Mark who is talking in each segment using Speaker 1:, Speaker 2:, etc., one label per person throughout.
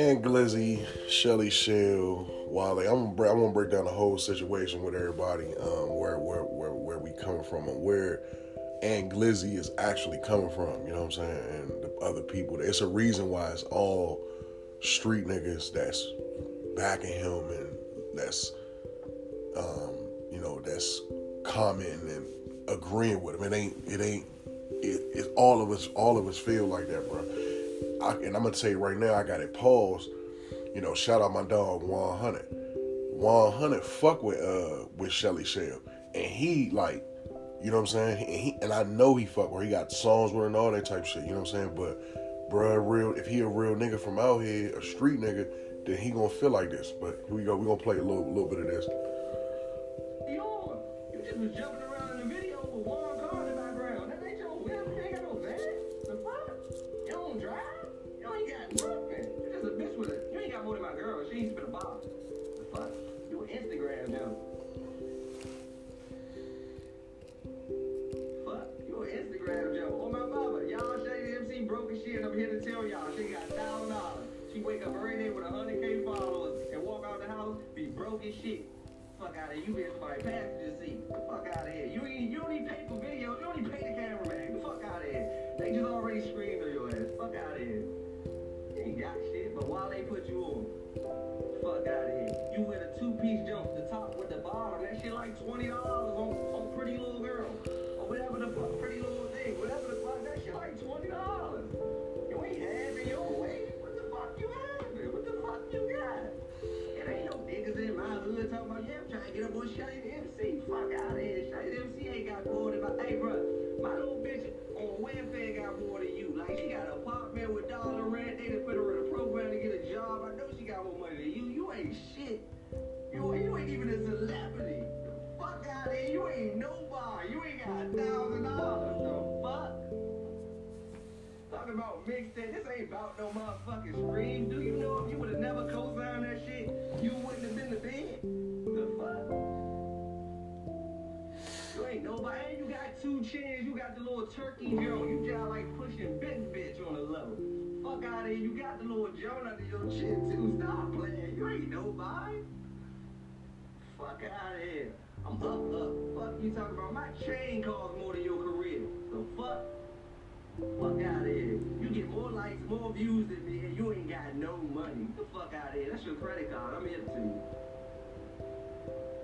Speaker 1: Ant Glizzy, Shelly Shell, Wale. I'm gonna, I'm gonna break down the whole situation with everybody, um, where where where where we coming from and where Ant Glizzy is actually coming from. You know what I'm saying? And the other people. It's a reason why it's all street niggas that's backing him and that's um, you know that's commenting and agreeing with him. It ain't it ain't it, it all of us all of us feel like that, bro. I, and I'm gonna tell you right now, I got it paused. You know, shout out my dog 100. 100 fuck with uh with Shelly Shell, and he like, you know what I'm saying? And, he, and I know he fuck where he got songs with and all that type shit. You know what I'm saying? But bruh, real if he a real nigga from out here, a street nigga, then he gonna feel like this. But here we go. We gonna play a little little bit of this.
Speaker 2: Girl. She ain't spit a box. The fuck? You an Instagram jump. Fuck? You Instagram jump. Oh my mama. Y'all Shady MC broke as shit. And I'm here to tell y'all. She got thousand dollars. She wake up every day with a hundred K followers and walk out the house, be broke as shit. Fuck out of here. You be in somebody's passenger seat. The fuck out of here. You you don't even pay for video. You don't even pay the cameraman. The fuck out of here. They just already screamed on your ass. Fuck out of here. You ain't got shit, but while they put you on, fuck out of here. You wear a two-piece jump, the top with the bottom. That shit like twenty dollars on, on Pretty Little Girl or whatever the fuck, Pretty Little Thing, whatever the fuck. That shit like twenty dollars. You ain't having your way. What the fuck you having? What the fuck you got? It ain't no niggas in my hood talking about, yeah, I'm trying to get up on Shady MC. Fuck out of here. Shady the MC ain't got more than my, hey, bro, my little bitch on welfare got more than you. Like, she got an apartment with shit. You, you ain't even a celebrity. Fuck out of here. You ain't nobody. You ain't got a thousand dollars. The fuck? Talking about mixtape, this ain't about no motherfucking stream. Do you know if you would have never co-signed that shit, you wouldn't have been the bed? The fuck? You ain't nobody. And you got two chins. You got the little turkey joint. You just like pushing big bitch on the level. Fuck out of here. You got the little joint under your chin too. Stop playing. You ain't nobody. Fuck out of here. I'm up, up. Fuck you talking about? My chain costs more than your career. The fuck? Fuck out of here. You get more likes, more views than me, and you ain't got no money. The fuck out of here. That's your credit card. I'm here to you.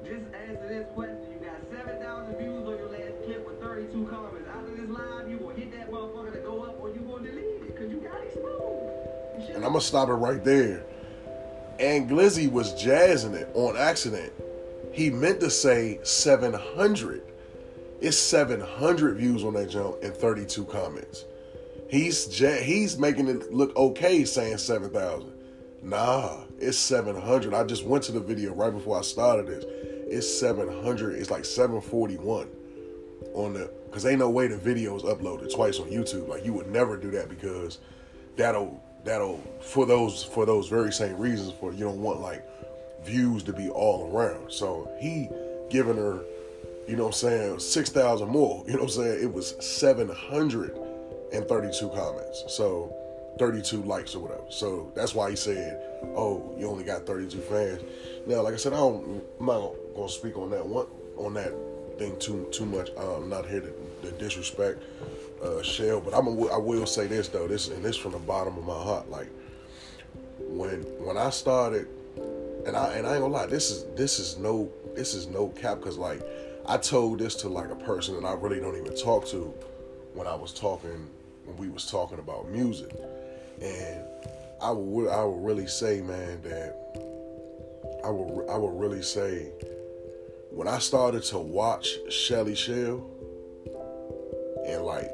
Speaker 2: Just answer this question. You got 7,000 views on your last clip with 32 comments. After this live, you gonna hit that motherfucker to go up or you gonna delete it
Speaker 1: And I'm gonna stop it right there. Ant Glizzy was jazzing it on accident. He meant to say 700. It's 700 views on that jump and 32 comments. He's he's making it look okay saying 7,000. Nah, it's 700. I just went to the video right before I started this. It's 700. It's like 741 on the because ain't no way the video is uploaded twice on YouTube. Like you would never do that because that'll that'll for those for those very same reasons for you don't want like views to be all around. So he giving her, you know what I'm saying, six thousand more. You know what I'm saying? It was seven hundred and thirty-two comments. So 32 likes or whatever. So that's why he said, "Oh, you only got 32 fans." Now, like I said, I don't, I'm not gonna speak on that one on that thing too too much. I'm not here to, to disrespect uh, Shell, but I'm a, I will say this though. This and this from the bottom of my heart. Like when when I started, and I and I ain't gonna lie, this is this is no this is no cap because like I told this to like a person that I really don't even talk to when I was talking when we was talking about music, and I would I would really say, man, that I would I would really say when I started to watch Shelly Shell and like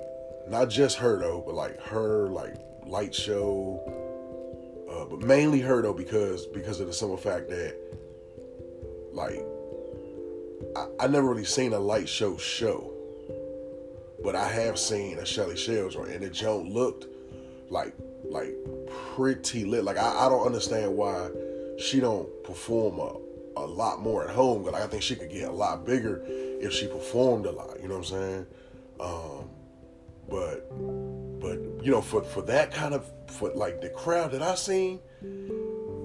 Speaker 1: not just her though, but like her like light show, uh, but mainly her though because because of the simple fact that like I, I never really seen a light show show, but I have seen a Shelly Shell joint and the joint looked like like pretty lit. Like I, I don't understand why she don't perform a, a lot more at home. Like I think she could get a lot bigger if she performed a lot. You know what I'm saying? Um, but but you know, for for that kind of for like the crowd that I seen,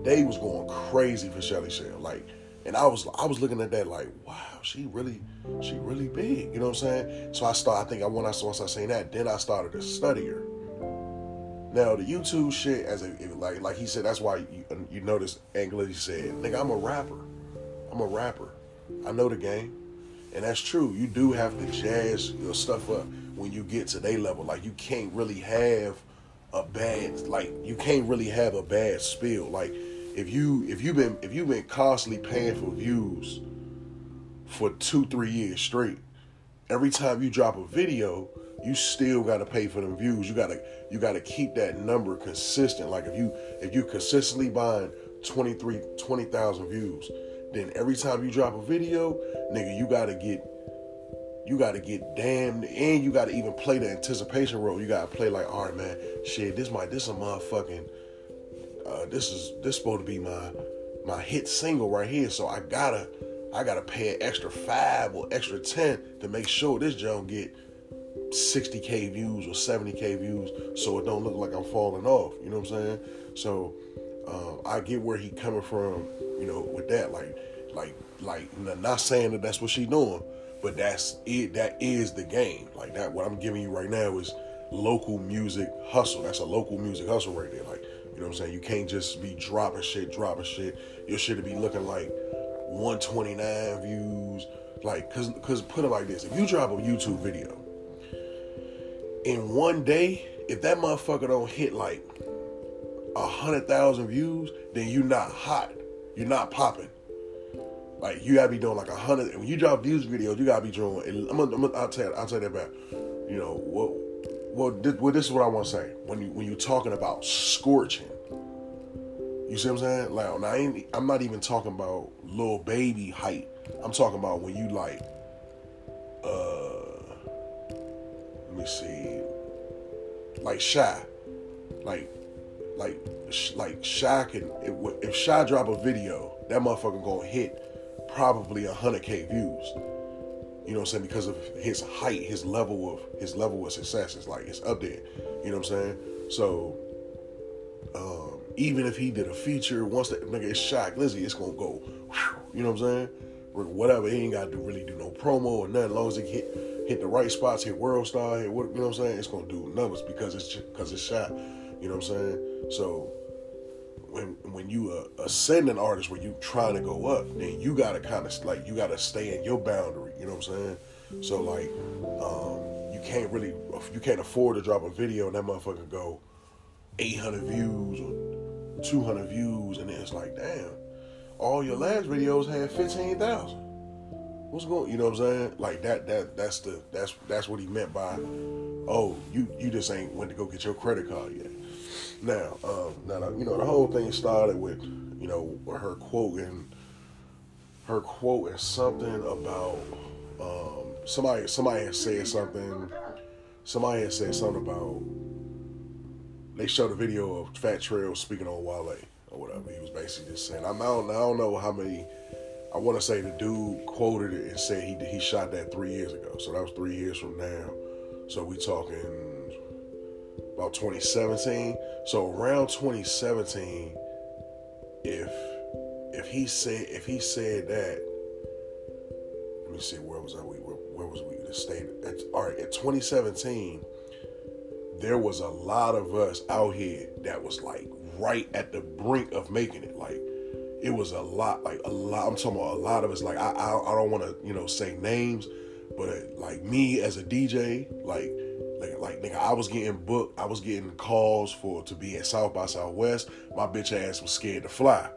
Speaker 1: they was going crazy for Shelly Shell. Like, and I was I was looking at that like, wow, she really she really big. You know what I'm saying? So I start. I think I when I once I seen that, then I started to study her. Now the YouTube shit, as a like like he said, that's why you, uh, you notice Ant Glizzy said, "Nigga, I'm a rapper. I'm a rapper. I know the game." And that's true. You do have to jazz your stuff up when you get to their level. Like you can't really have a bad like you can't really have a bad spill. Like if you if you've been if you've been constantly paying for views for two, three years straight, every time you drop a video, you still gotta pay for them views. You gotta you gotta keep that number consistent. Like if you if you consistently buying 23, 20,000 views, then every time you drop a video, nigga, you gotta get you gotta get damn and you gotta even play the anticipation role. You gotta play like, all right, man, shit, this might this a motherfucking uh, this is this supposed to be my my hit single right here. So I gotta I gotta pay an extra five or extra ten to make sure this joint get 60k views or 70k views, so it don't look like I'm falling off. You know what I'm saying? So um, I get where he coming from. You know, with that, like, like, like, not saying that that's what she doing, but that's it. That is the game. Like that. What I'm giving you right now is local music hustle. That's a local music hustle right there. Like, you know what I'm saying? You can't just be dropping shit, dropping shit. Your shit to be looking like 129 views. Like, cause, cause put it like this: if you drop a YouTube video in one day, if that motherfucker don't hit like a hundred thousand views, then you're not hot. You're not popping. Like you gotta be doing like a hundred. When you drop these videos, you gotta be doing. I'm gonna, I'm gonna, I'll tell you, I'll tell you that back. You know what? Well, this, well, this is what I want to say. When you when you're talking about scorching, you see what I'm saying? Like, I ain't, I'm not even talking about little baby height. I'm talking about when you like, uh, let me see, like shy, like, like, like shy can if, if shy drop a video, that motherfucker gonna hit probably 100k views. You know what I'm saying? Because of his height, his level of his level of success is like it's up there. You know what I'm saying? So um, even if he did a feature, once that nigga is Shy Glizzy, it's gonna go. You know what I'm saying? Whatever, he ain't gotta do really do no promo or nothing. As long as he hit hit the right spots, hit World Star, hit what you know what I'm saying? It's gonna do numbers because it's because it's shot. You know what I'm saying? So when when you uh, ascend an artist where you trying to go up, then you gotta kind of like you gotta stay in your boundary. You know what I'm saying? So like, um, you can't really you can't afford to drop a video and that motherfucker go 800 views or 200 views, and then it's like, damn, all your last videos had 15,000. What's going? You know what I'm saying? Like that. That that's the that's that's what he meant by, oh, you you just ain't went to go get your credit card yet. Now, um, now you know the whole thing started with you know her quoting, her quoting something about um, somebody somebody had said something, somebody had said something about they showed a video of Fat Trel speaking on Wale or whatever. He was basically just saying, I'm, I don't, I don't know how many. I want to say the dude quoted it and said he he shot that three years ago. So that was three years from now. So we talking about 2017. So around 2017, if if he said if he said that, let me see where was I? We where, where was we? The state. At, all right, at 2017 there was a lot of us out here that was like right at the brink of making it. Like it was a lot, like a lot. I'm talking about a lot of us. Like I, I, I don't want to, you know, say names, but uh, like me as a DJ, like, like, like nigga, I was getting booked. I was getting calls for to be at South by Southwest. My bitch ass was scared to fly.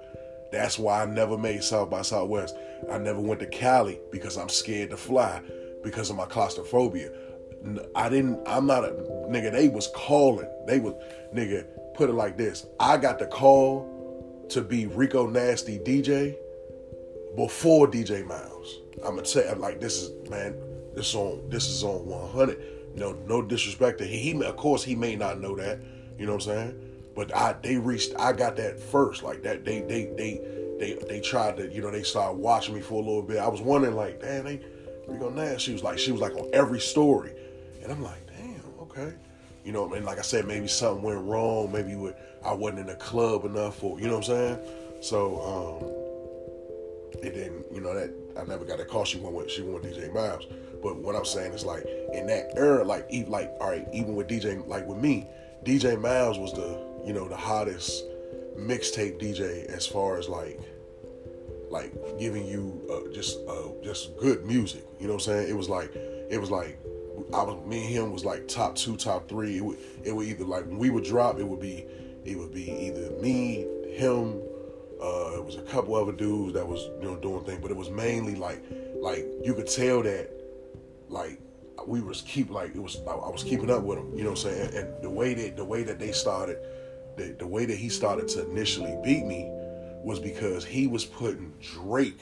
Speaker 1: That's why I never made South by Southwest. I never went to Cali because I'm scared to fly because of my claustrophobia. I didn't. I'm not a nigga. They was calling. They was nigga. Put it like this. I got the call to be Rico Nasty DJ before DJ Miles. I'm gonna tell like this is man. This on this is on 100. No no disrespect to him. He of course he may not know that. You know what I'm saying? But I they reached. I got that first. Like that. They they they they they tried to. You know they started watching me for a little bit. I was wondering like, damn, they Rico Nasty. She was like she was like on every story. And I'm like, damn, okay. you know, and like I said, maybe something went wrong. Maybe with, I wasn't in the club enough, or you know what I'm saying. So um, it didn't, you know, that I never got that call. She went with she went with DJ Miles. But what I'm saying is like in that era, like even like all right, even with DJ, like with me, DJ Miles was the you know the hottest mixtape DJ as far as like like giving you uh, just uh, just good music. You know what I'm saying? It was like it was like I was me and him was like top two, top three. It would it would either like when we would drop, it would be it would be either me, him. Uh, it was a couple other dudes that was you know doing things, but it was mainly like like you could tell that like we was keep like it was I, was keeping up with him, You know what I'm saying? And, and the way that the way that they started, the the way that he started to initially beat me was because he was putting Drake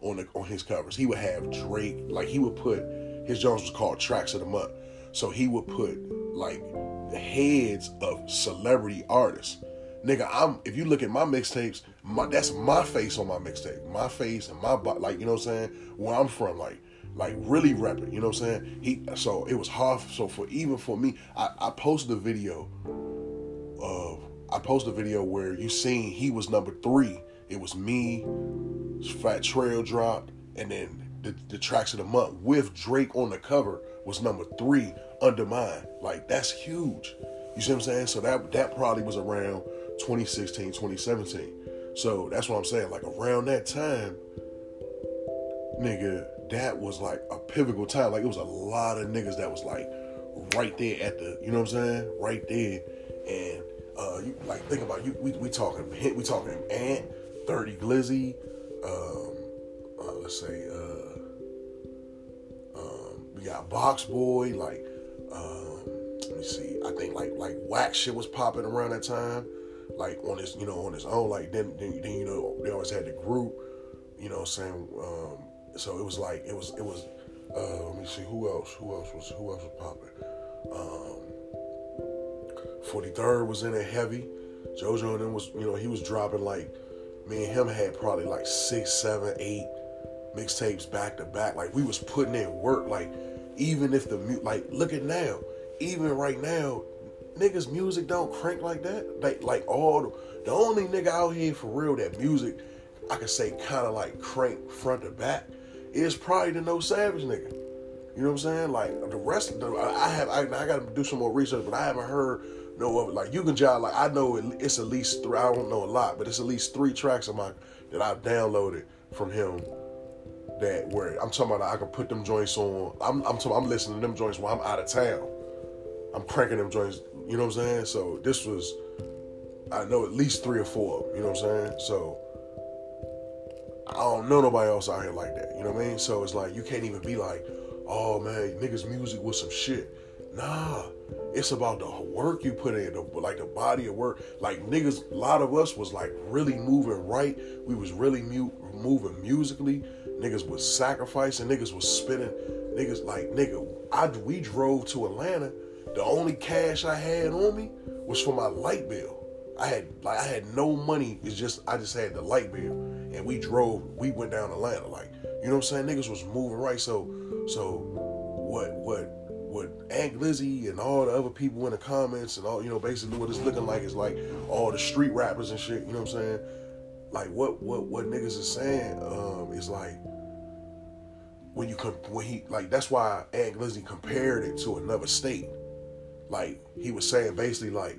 Speaker 1: on the on his covers. He would have Drake like he would put his Jones was called Tracks of the Month. So he would put like the heads of celebrity artists. Nigga, I'm if you look at my mixtapes, my that's my face on my mixtape. My face and my like you know what I'm saying? Where I'm from, like like really rapping, you know what I'm saying? He so it was hard so for even for me, I, I posted a video of I posted a video where you seen he was number three. It was me, Fat Trel dropped, and then the, the tracks of the month with Drake on the cover was number three under mine. Like that's huge. You see what I'm saying? So that that probably was around 2016, 2017. So that's what I'm saying. Like around that time, nigga, that was like a pivotal time. Like it was a lot of niggas that was like right there at the, you know what I'm saying? Right there. And uh you like think about you we we talking we talking Ant, 30 Glizzy, um uh, let's say uh um we got Box Boy, like um let me see, I think like like wax shit was popping around that time. Like on his, you know, on his own. Like then, then, then you know, they always had the group. You know, what I'm saying um, so it was like it was it was. Uh, let me see who else. Who else was who else was popping? Um, 43rd was in it heavy. JoJo and them was you know he was dropping like me and him had probably like six, seven, eight mixtapes back to back. Like we was putting in work. Like even if the like look at now, even right now, niggas music don't crank like that. Like like all the, the only nigga out here for real that music I could say kind of like crank front to back is probably the No Savage nigga. You know what I'm saying? Like the rest of the, I have, I, I got to do some more research, but I haven't heard no other. Like you can jive. Like I know it's at least three. I don't know a lot, but it's at least three tracks of my that I've downloaded from him. That where I'm talking about, I can put them joints on. I'm I'm talking, I'm listening to them joints while I'm out of town. I'm cranking them joints. You know what I'm saying? So this was, I know at least three or four. You know what I'm saying? So I don't know nobody else out here like that. You know what I mean? So it's like you can't even be like, oh man, niggas music was some shit. Nah, it's about the work you put in, the, like the body of work. Like niggas, a lot of us was like really moving right. We was really moving musically. Niggas was sacrificing. Niggas was spitting. Niggas like nigga, I we drove to Atlanta. The only cash I had on me was for my light bill. I had like I had no money. It's just I just had the light bill, and we drove. We went down Atlanta. Like you know what I'm saying? Niggas was moving right. So so what what what Ant Glizzy and all the other people in the comments and all you know basically what it's looking like is like all the street rappers and shit. You know what I'm saying? Like what what what niggas is saying um, is like when you comp- when he like that's why Ant Glizzy compared it to another state. Like he was saying basically like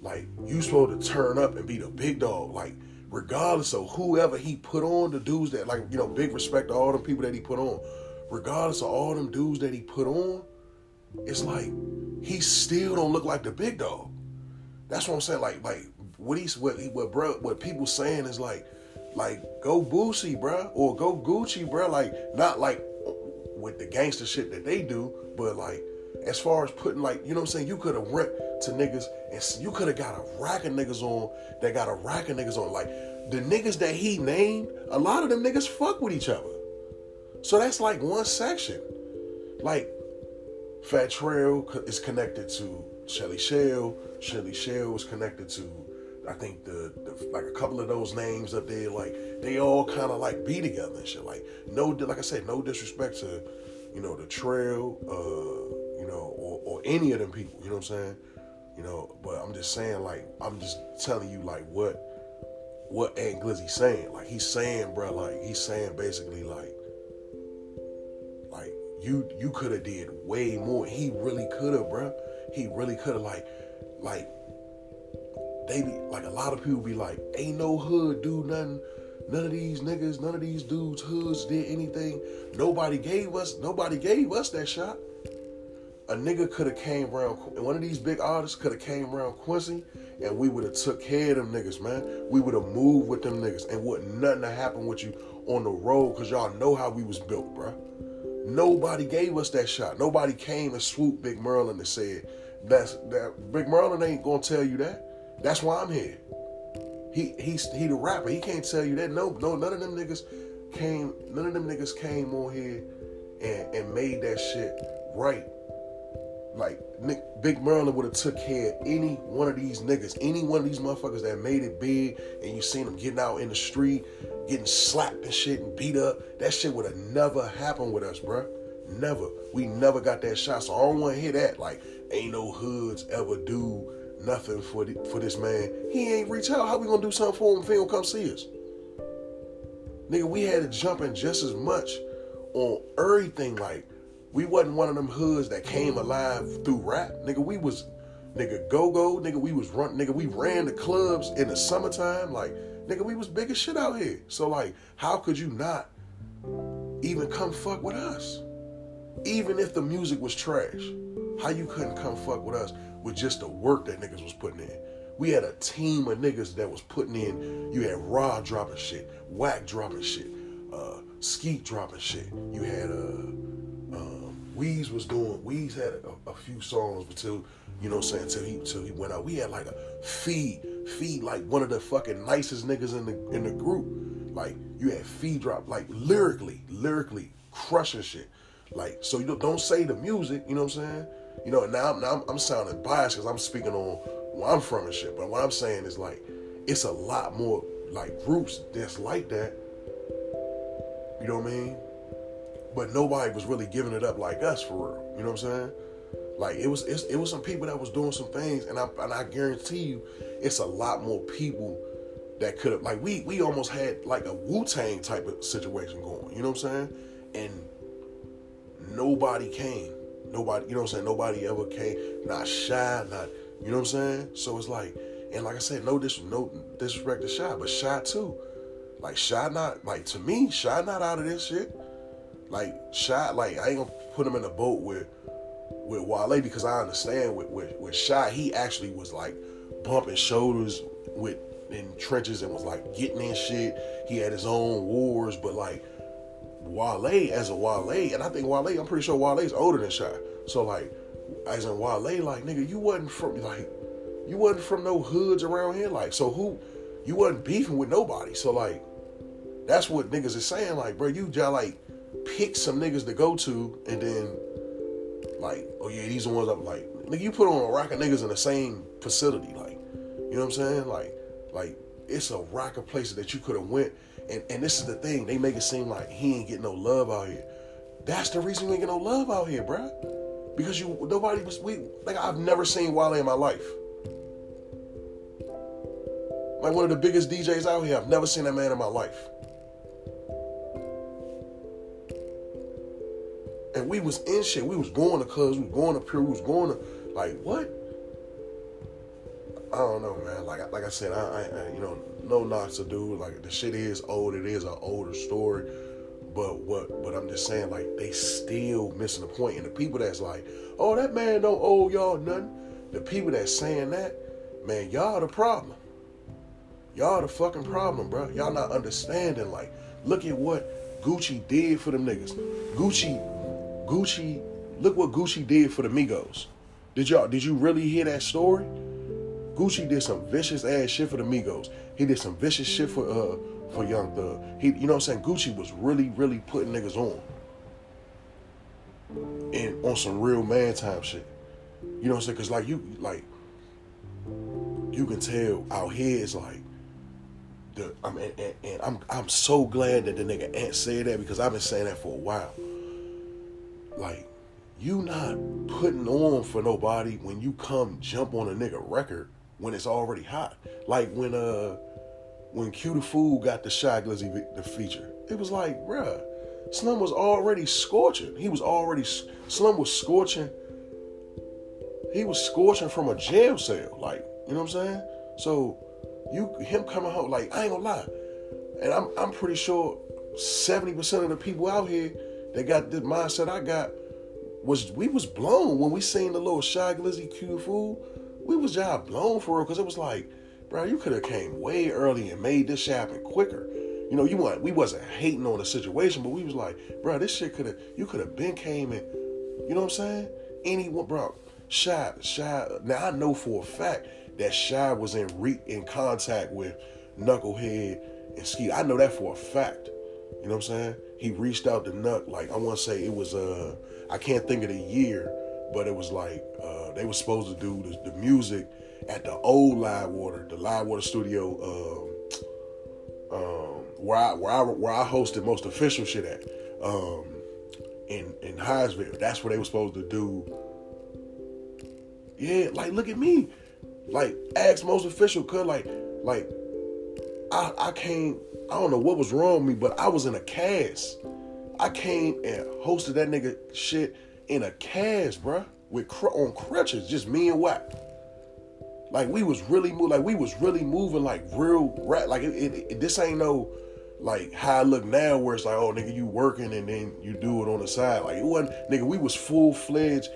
Speaker 1: like you supposed to turn up and be the big dog. Like regardless of whoever he put on, the dudes that like you know big respect to all the people that he put on. Regardless of all them dudes that he put on, it's like he still don't look like the big dog. That's what I'm saying. Like like what he's what he, what bro what people saying is like like go Boosie, bro, or go Gucci, bro. Like not like with the gangster shit that they do, but like as far as putting like, you know what I'm saying? You could have went to niggas and you could have got a rack of niggas on that got a rack of niggas on. Like the niggas that he named, a lot of them niggas fuck with each other. So that's like one section. Like Fat Trel is connected to Shelly Shell. Shelly Shell is connected to I think the, the, like a couple of those names up there, like they all kind of like be together and shit. Like no, like I said, no disrespect to you know the Trel, uh, you know, or, or any of them people. You know what I'm saying? You know, but I'm just saying, like, I'm just telling you, like, what what Ant Glizzy saying. Like, he's saying, bro, like, he's saying basically, like, like you you could have did way more. He really could have, bro. He really could have, like, like they be like a lot of people be like, ain't no hood do nothing. None of these niggas, none of these dudes hoods did anything. Nobody gave us, nobody gave us that shot. A nigga could have came around, and one of these big artists could have came around Quincy, and we would have took care of them niggas, man. We would have moved with them niggas, and wouldn't nothing to happen with you on the road, cause y'all know how we was built, bro. Nobody gave us that shot. Nobody came and swooped Big Merlin and said, "That's that." Big Merlin ain't gonna tell you that. That's why I'm here. He he's he the rapper. He can't tell you that. No, no, none of them niggas came. None of them niggas came on here and and made that shit right. Like Nick, Big Merlin would have took care of any one of these niggas, any one of these motherfuckers that made it big, and you seen them getting out in the street, getting slapped and shit and beat up. That shit would have never happened with us, bruh. Never. We never got that shot. So I don't want to hear that. Like, ain't no hoods ever do nothing for the, for this man. He ain't reach out. How we gonna do something for him if he don't come see us? Nigga, we had to jump in just as much on everything. Like, we wasn't one of them hoods that came alive through rap. Nigga, we was nigga go go. Nigga, we was run. Nigga, we ran the clubs in the summertime. Like, nigga, we was big as shit out here. So like, how could you not even come fuck with us? Even if the music was trash, how you couldn't come fuck with us? with just the work that niggas was putting in. We had a team of niggas that was putting in. You had Raw dropping shit, Whack dropping shit, uh, Skeet dropping shit. You had uh, um, Weez was doing. Weez had a, a, few songs until you know, what I'm saying till he till he went out. We had like a feed, feed like one of the fucking nicest niggas in the in the group. Like you had feed drop like lyrically, lyrically crushing shit. Like so you don't, don't say the music. You know what I'm saying? You know, now, now I'm, I'm sounding biased because I'm speaking on where I'm from and shit. But what I'm saying is like, it's a lot more like groups that's like that. You know what I mean? But nobody was really giving it up like us for real. You know what I'm saying? Like it was, it was some people that was doing some things, and I and I guarantee you, it's a lot more people that could have like we we almost had like a Wu Tang type of situation going. You know what I'm saying? And nobody came. Nobody, you know what I'm saying? Nobody ever came, not shy, not, you know what I'm saying? So it's like, and like I said, no dis, no disrespect to Shy, but Shy too. Like Shy not, like to me, Shy not out of this shit. Like Shot, like I ain't gonna put him in a boat with with Wale because I understand with with, with Shy, he actually was like bumping shoulders with in trenches and was like getting in shit. He had his own wars, but like Wale as a Wale, and I think Wale, I'm pretty sure Wale's older than Shy. So like, as in Wale, like nigga, you wasn't from like, you wasn't from no hoods around here. Like, so who, you wasn't beefing with nobody. So like, that's what niggas is saying. Like, bro, you just like pick some niggas to go to, and then like, oh yeah, these are the ones I'm like, nigga, you put on a rack of niggas in the same facility. Like, you know what I'm saying? Like, like it's a rack of places that you could have went and, and this is the thing, they make it seem like he ain't getting no love out here. That's the reason we ain't get no love out here, bruh. Because you nobody was we like I've never seen Wale in my life. Like one of the biggest DJs out here, I've never seen that man in my life. We was in shit. We was going to clubs, we was going to pure, we was going to like what? I don't know, man. Like like I said, I, I, you know no knocks to do. Like the shit is old. It is an older story. But what? But I'm just saying, like they still missing the point. And the people that's like, oh, that man don't owe y'all nothing. The people that's saying that, man, y'all the problem. Y'all the fucking problem, bro. Y'all not understanding. Like, look at what Gucci did for them niggas. Gucci, Gucci, look what Gucci did for the Migos. Did y'all? Did you really hear that story? Gucci did some vicious ass shit for the Migos. He did some vicious shit for uh for Young Thug. He, you know what I'm saying? Gucci was really, really putting niggas on. And on some real man time shit. You know what I'm saying? Cause like you like you can tell out here is like the I mean and, and I'm I'm so glad that the nigga Ant said that because I've been saying that for a while. Like you not putting on for nobody when you come jump on a nigga record when it's already hot. Like when uh when Q Da Fool got the Shy Glizzy the feature, it was like, bruh, Slim was already scorching. He was already Slim was scorching. He was scorching from a jail cell, like you know what I'm saying. So you him coming home, like I ain't gonna lie, and I'm I'm pretty sure seventy percent of the people out here that got the mindset I got was we was blown when we seen the little Shy Glizzy Q Fool. We was just blown for real because it was like, bro, you could have came way early and made this happen quicker. You know, you want we wasn't hating on the situation, but we was like, bro, this shit could have you could have been came and you know what I'm saying? Anyone, bro, Shy, Shy. Now I know for a fact that Shy was in re, in contact with Knucklehead and Ski. I know that for a fact. You know what I'm saying? He reached out to Nuck like I want to say it was uh I can't think of the year, but it was like uh, they were supposed to do the, the, music at the old Live Water, the Live Water studio, um, um, where I where I where I hosted most official shit at, um, in in Hyattsville. That's where they were supposed to do. Yeah, like look at me, like ask most official, cause like like I I came. I don't know what was wrong with me, but I was in a cast. I came and hosted that nigga shit in a cast, bruh, with cr- on crutches, just me and Wack. Like we was really moving, like we was really moving like real rat. Like it, it, it, this ain't no like how I look now, where it's like, oh nigga, you working and then you do it on the side. Like it wasn't, nigga. We was full fledged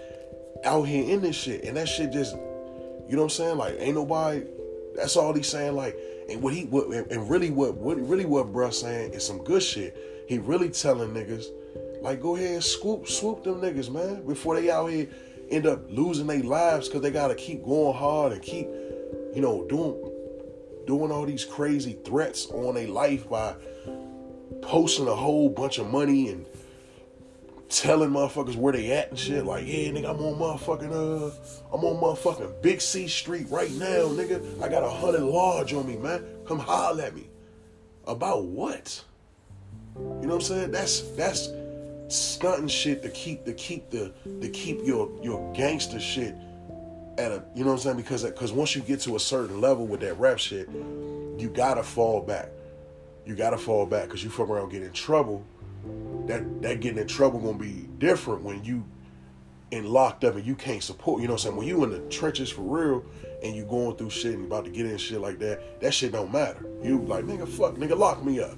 Speaker 1: out here in this shit, and that shit just, you know what I'm saying? Like ain't nobody. That's all he's saying. Like and what he what and really what what really what bruh saying is some good shit. He really telling niggas, like, go ahead and swoop, swoop them niggas, man, before they out here end up losing their lives because they gotta keep going hard and keep, you know, doing doing all these crazy threats on their life by posting a whole bunch of money and telling motherfuckers where they at and shit. Like, yeah, nigga, I'm on motherfucking uh, I'm on motherfucking Big C Street right now, nigga. I got a hundred large on me, man. Come holler at me. About what? You know what I'm saying? That's that's stunting shit to keep to keep the to keep your your gangster shit at a you know what I'm saying because because once you get to a certain level with that rap shit, you gotta fall back. You gotta fall back because you fuck around get in trouble. That that getting in trouble gonna be different when you in locked up and you can't support. You know what I'm saying? When you in the trenches for real and you going through shit and about to get in shit like that, that shit don't matter. You like nigga fuck nigga lock me up.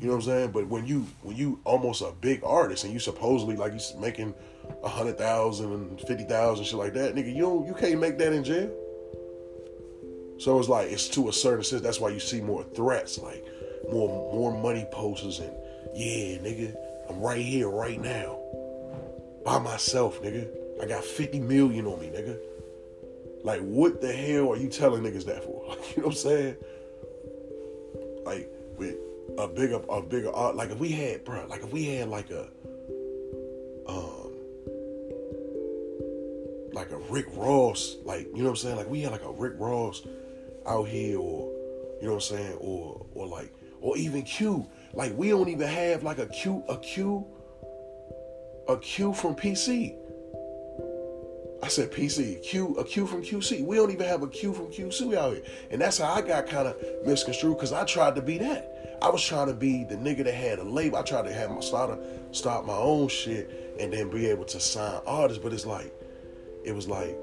Speaker 1: You know what I'm saying? But when you when you almost a big artist and you supposedly like you making a hundred thousand and fifty thousand shit like that, nigga, you you can't make that in jail. So it's like it's to a certain sense. That's why you see more threats, like more more money posters and yeah, nigga, I'm right here right now by myself, nigga. I got 50 million on me, nigga. Like, what the hell are you telling niggas that for? Like, you know what I'm saying? Like, with a bigger a bigger art. Like if we had, bro, like if we had like a um like a Rick Ross, like you know what I'm saying? Like we had like a Rick Ross out here or you know what I'm saying? Or or like or even Q. Like we don't even have like a Q a Q a Q from PC. I said PC, Q, a Q from QC. We don't even have a Q from QC out here. And that's how I got kind of misconstrued because I tried to be that. I was trying to be the nigga that had a label. I tried to have my start start my own shit and then be able to sign artists. But it's like, it was like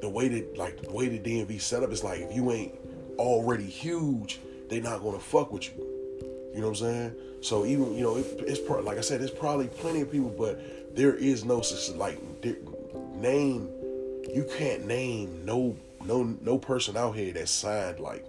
Speaker 1: the way that like the way the DMV set up is like if you ain't already huge, they're not gonna fuck with you. You know what I'm saying? So even you know it, it's pro- like I said, there's probably plenty of people, but there is no like name. You can't name no no no person out here that signed like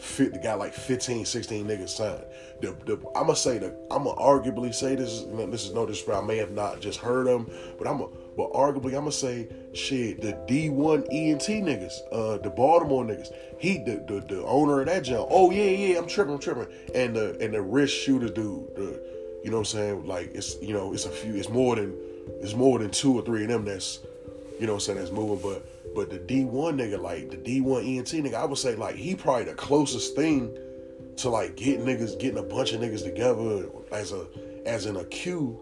Speaker 1: fit the guy like 15, 16 niggas signed. The, the I'm gonna say that I'm gonna arguably say this. This is no disrespect. I may have not just heard them, but I'm a, but arguably I'm gonna say shit. The D1 ENT niggas, uh, the Baltimore niggas. He the, the the owner of that joint. Oh yeah yeah, I'm tripping, I'm tripping. And the and the wrist shooter dude. The, you know what I'm saying? Like it's you know it's a few. It's more than it's more than two or three of them that's you know what I'm saying that's moving, but but the D1 nigga, like the D1 ENT nigga, I would say like he probably the closest thing to like getting niggas, getting a bunch of niggas together as a as in a Q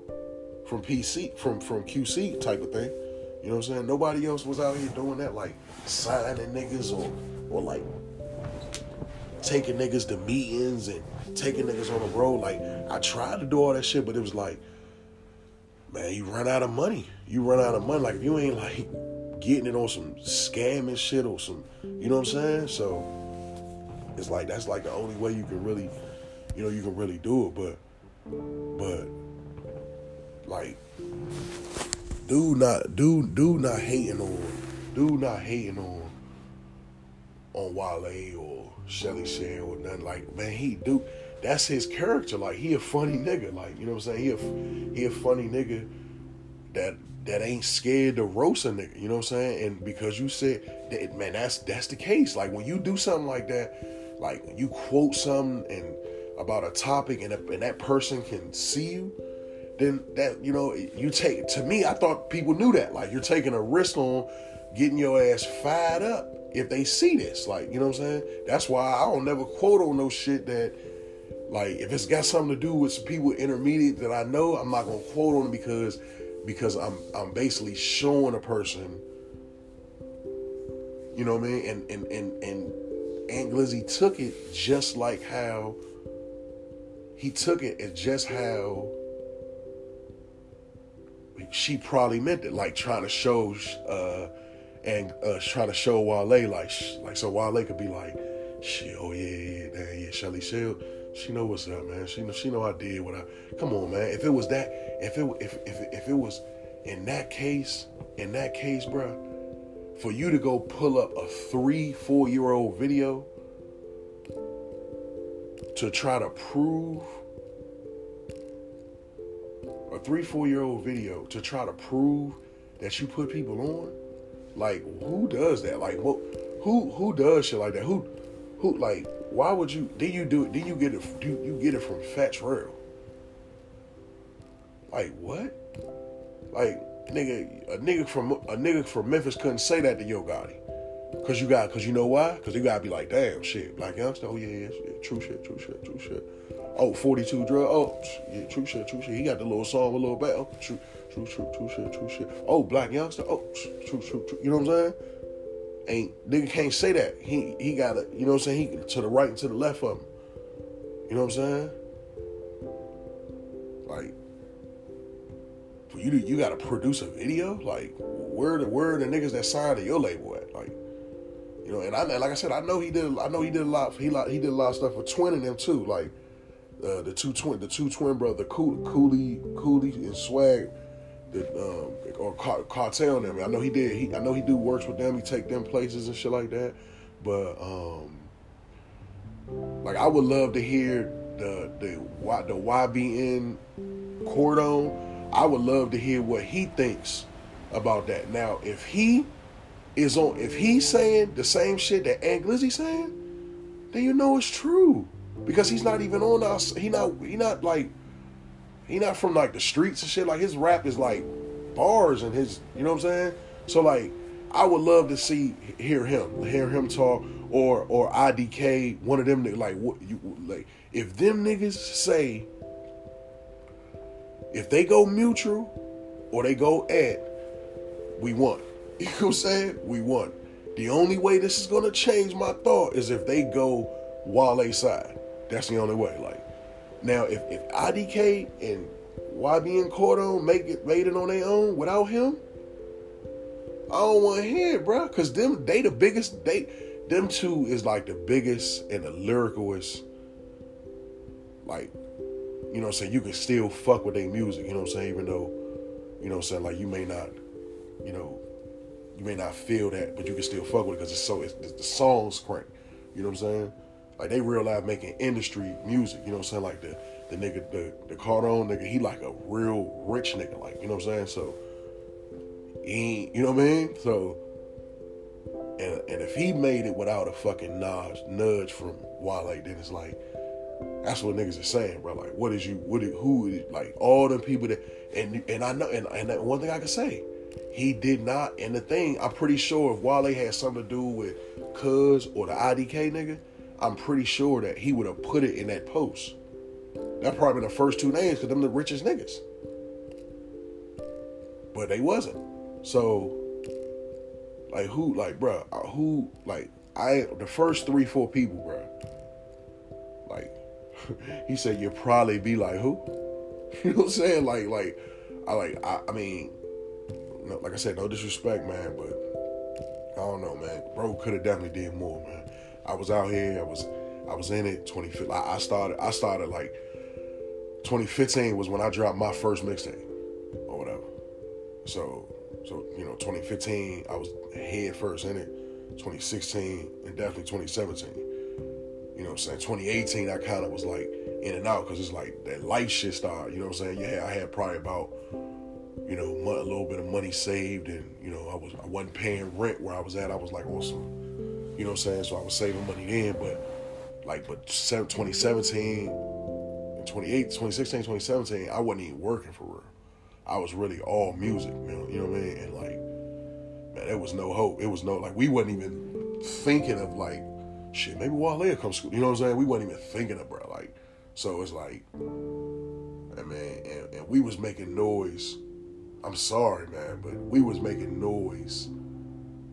Speaker 1: from PC from from QC type of thing. You know what I'm saying? Nobody else was out here doing that, like signing niggas or or like taking niggas to meetings and taking niggas on the road. Like I tried to do all that shit, but it was like, man, you run out of money. You run out of money. Like if you ain't like getting it on some scamming shit or some, you know what I'm saying? So it's like that's like the only way you can really, you know, you can really do it. But, but, like, do not, do, do not hating on, do not hating on, on Wale or Shelly Shell or nothing. Like, man, he do. That's his character. Like, he a funny nigga. Like, you know what I'm saying? He a, he a funny nigga that that ain't scared to roast a nigga. You know what I'm saying? And because you said that, man, that's that's the case. Like when you do something like that, like you quote something and about a topic and, and that person can see you, then that you know you take. To me, I thought people knew that. Like you're taking a risk on getting your ass fired up if they see this. Like you know what I'm saying? That's why I don't never quote on no shit that. Like if it's got something to do with some people intermediate that I know, I'm not gonna quote on because because I'm I'm basically showing a person, you know what I mean? And and and and Ant Glizzy took it just like how he took it as just how she probably meant it, like trying to show uh and uh trying to show Wale like like so Wale could be like, shit, oh yeah, yeah, yeah, yeah, Shelly Shell she know what's up, man. She know she know I did what I. Come on, man. If it was that, if it if if if it was in that case, in that case, bro, for you to go pull up a three, four year old video to try to prove a three, four year old video to try to prove that you put people on, like who does that? Like what? Who who does shit like that? Who who like why would you? Did you do it? Did you get it? Do you get it from Fat Trel? Like what? Like nigga, a nigga from a nigga from Memphis couldn't say that to Yo Gotti. Cause you got, cause you know why? Cause you gotta be like, damn shit, Blac Youngsta. Oh yeah, yeah, yeah, true shit, true shit, true shit. Oh, 42 Dugg. Oh, yeah, true shit, true shit. He got the little song with Lil Baby. Oh, true, true, true, true shit, true shit. Oh, Blac Youngsta. Oh, true, true, true. You know what I'm saying? Ain't nigga can't say that. He he got to you know what I'm saying. He to the right and to the left of him. You know what I'm saying? Like for you to you got to produce a video. Like where the where are the niggas that signed to your label at? Like you know, and I like I said, I know he did. I know he did a lot. He he did a lot of stuff for Twin and them too. Like uh, the two twin the two twin brother Cooley Cooley and Swag the um, or cartel them. I know he did. He I know he do works with them. He take them places and shit like that. But um, like I would love to hear the the the YBN Cordae. I would love to hear what he thinks about that. Now, if he is on, if he's saying the same shit that Ant Glizzy saying, then you know it's true because he's not even on us. He not he not like he not from like the streets and shit. Like his rap is like bars and his, you know what I'm saying? So like, I would love to see hear him, hear him talk, or or IDK, one of them like what you like. If them niggas say, if they go mutual, or they go at, we won. You know what I'm saying? We won. The only way this is gonna change my thought is if they go Wale side. That's the only way. Like now, if, if IDK and YBN Cordae make it made it on their own without him, I don't want to hear it, bro. Cause them they the biggest they them two is like the biggest and the lyricalist. Like, you know what I'm saying? You can still fuck with their music, you know what I'm saying? Even though, you know what I'm saying, like you may not, you know, you may not feel that, but you can still fuck with it because it's so it's, the songs crank. You know what I'm saying? Like they real life making industry music, you know what I'm saying? Like the the nigga, the the Cordae nigga, he like a real rich nigga, like, you know what I'm saying? So he you know what I mean? So and and if he made it without a fucking nudge nudge from Wale, then it's like that's what niggas are saying, bro. Like, what is you? What? Is, who? Is, like all them people that, and and I know, and and one thing I can say, he did not. And the thing, I'm pretty sure if Wale had something to do with Cuz or the IDK nigga, I'm pretty sure that he would have put it in that post. That probably been the first two names because them the richest niggas. But they wasn't. So, like who, like, bruh, uh, who, like, I the first three, four people, bruh. Like, he said you'll probably be like who? You know what I'm saying? Like, like, I like, I, I mean, no, like I said, no disrespect, man, but I don't know, man. Bro could have definitely did more, man. I was out here. I was, I was in it. 2015. I, started. I started like 2015 was when I dropped my first mixtape or whatever. So, so you know, 2015 I was head first in it. 2016 and definitely 2017. You know what I'm saying? 2018 I kind of was like in and out because it's like that life shit started. You know what I'm saying? Yeah, I had probably about you know a little bit of money saved, and you know I was I wasn't paying rent where I was at. I was like awesome. You know what I'm saying? So I was saving money then, but like but 2017 and 28, 2016, 2017, I wasn't even working for real. I was really all music, man. You know what I mean? And like, man, there was no hope. It was no like we wasn't even thinking of like shit. Maybe Wale come school. You know what I'm saying? We wasn't even thinking of bro. Like, so it's like, I mean, and, and we was making noise. I'm sorry, man, but we was making noise.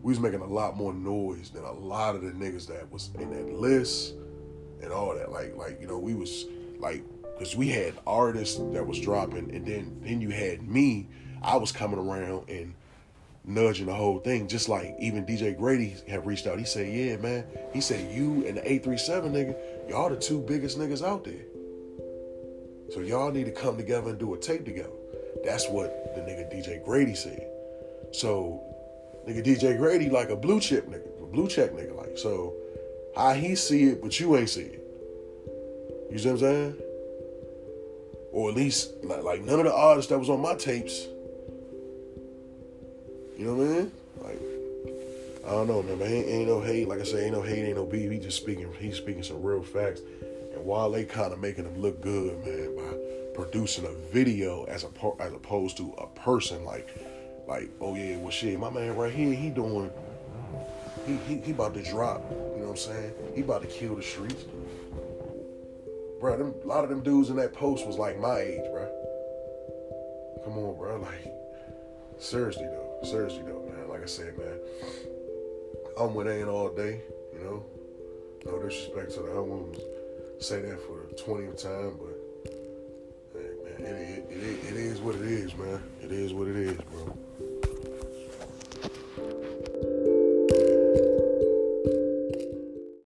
Speaker 1: We was making a lot more noise than a lot of the niggas that was in that list and all that. Like, like you know, we was like, cause we had artists that was dropping, and then then you had me. I was coming around and nudging the whole thing, just like even DJ Grady had reached out. He said, "Yeah, man." He said, "You and the 837 nigga, y'all the two biggest niggas out there. So y'all need to come together and do a tape together." That's what the nigga DJ Grady said. So, nigga DJ Grady like a blue chip nigga, a blue check nigga. Like, so how he see it, but you ain't see it. You see what I'm saying? Or at least like, like none of the artists that was on my tapes. You know what I mean? Like, I don't know, man. Ain't, ain't no hate. Like I said, ain't no hate, ain't no beef. He just speaking. He's speaking some real facts. And while they kind of making him look good, man, by producing a video as a as opposed to a person, like, like, oh yeah, well shit, my man right here, he doing, he he, he about to drop. You know what I'm saying? He about to kill the streets. Bro, them, a lot of them dudes in that post was like my age, bro. Come on, bro. Like, seriously though, seriously though, man. Like I said, man, I'm with Ant all day. You know, no disrespect to the other ones. Say that for the twentieth time, but it, it, it, it is what it is, man. It is what it is, bro.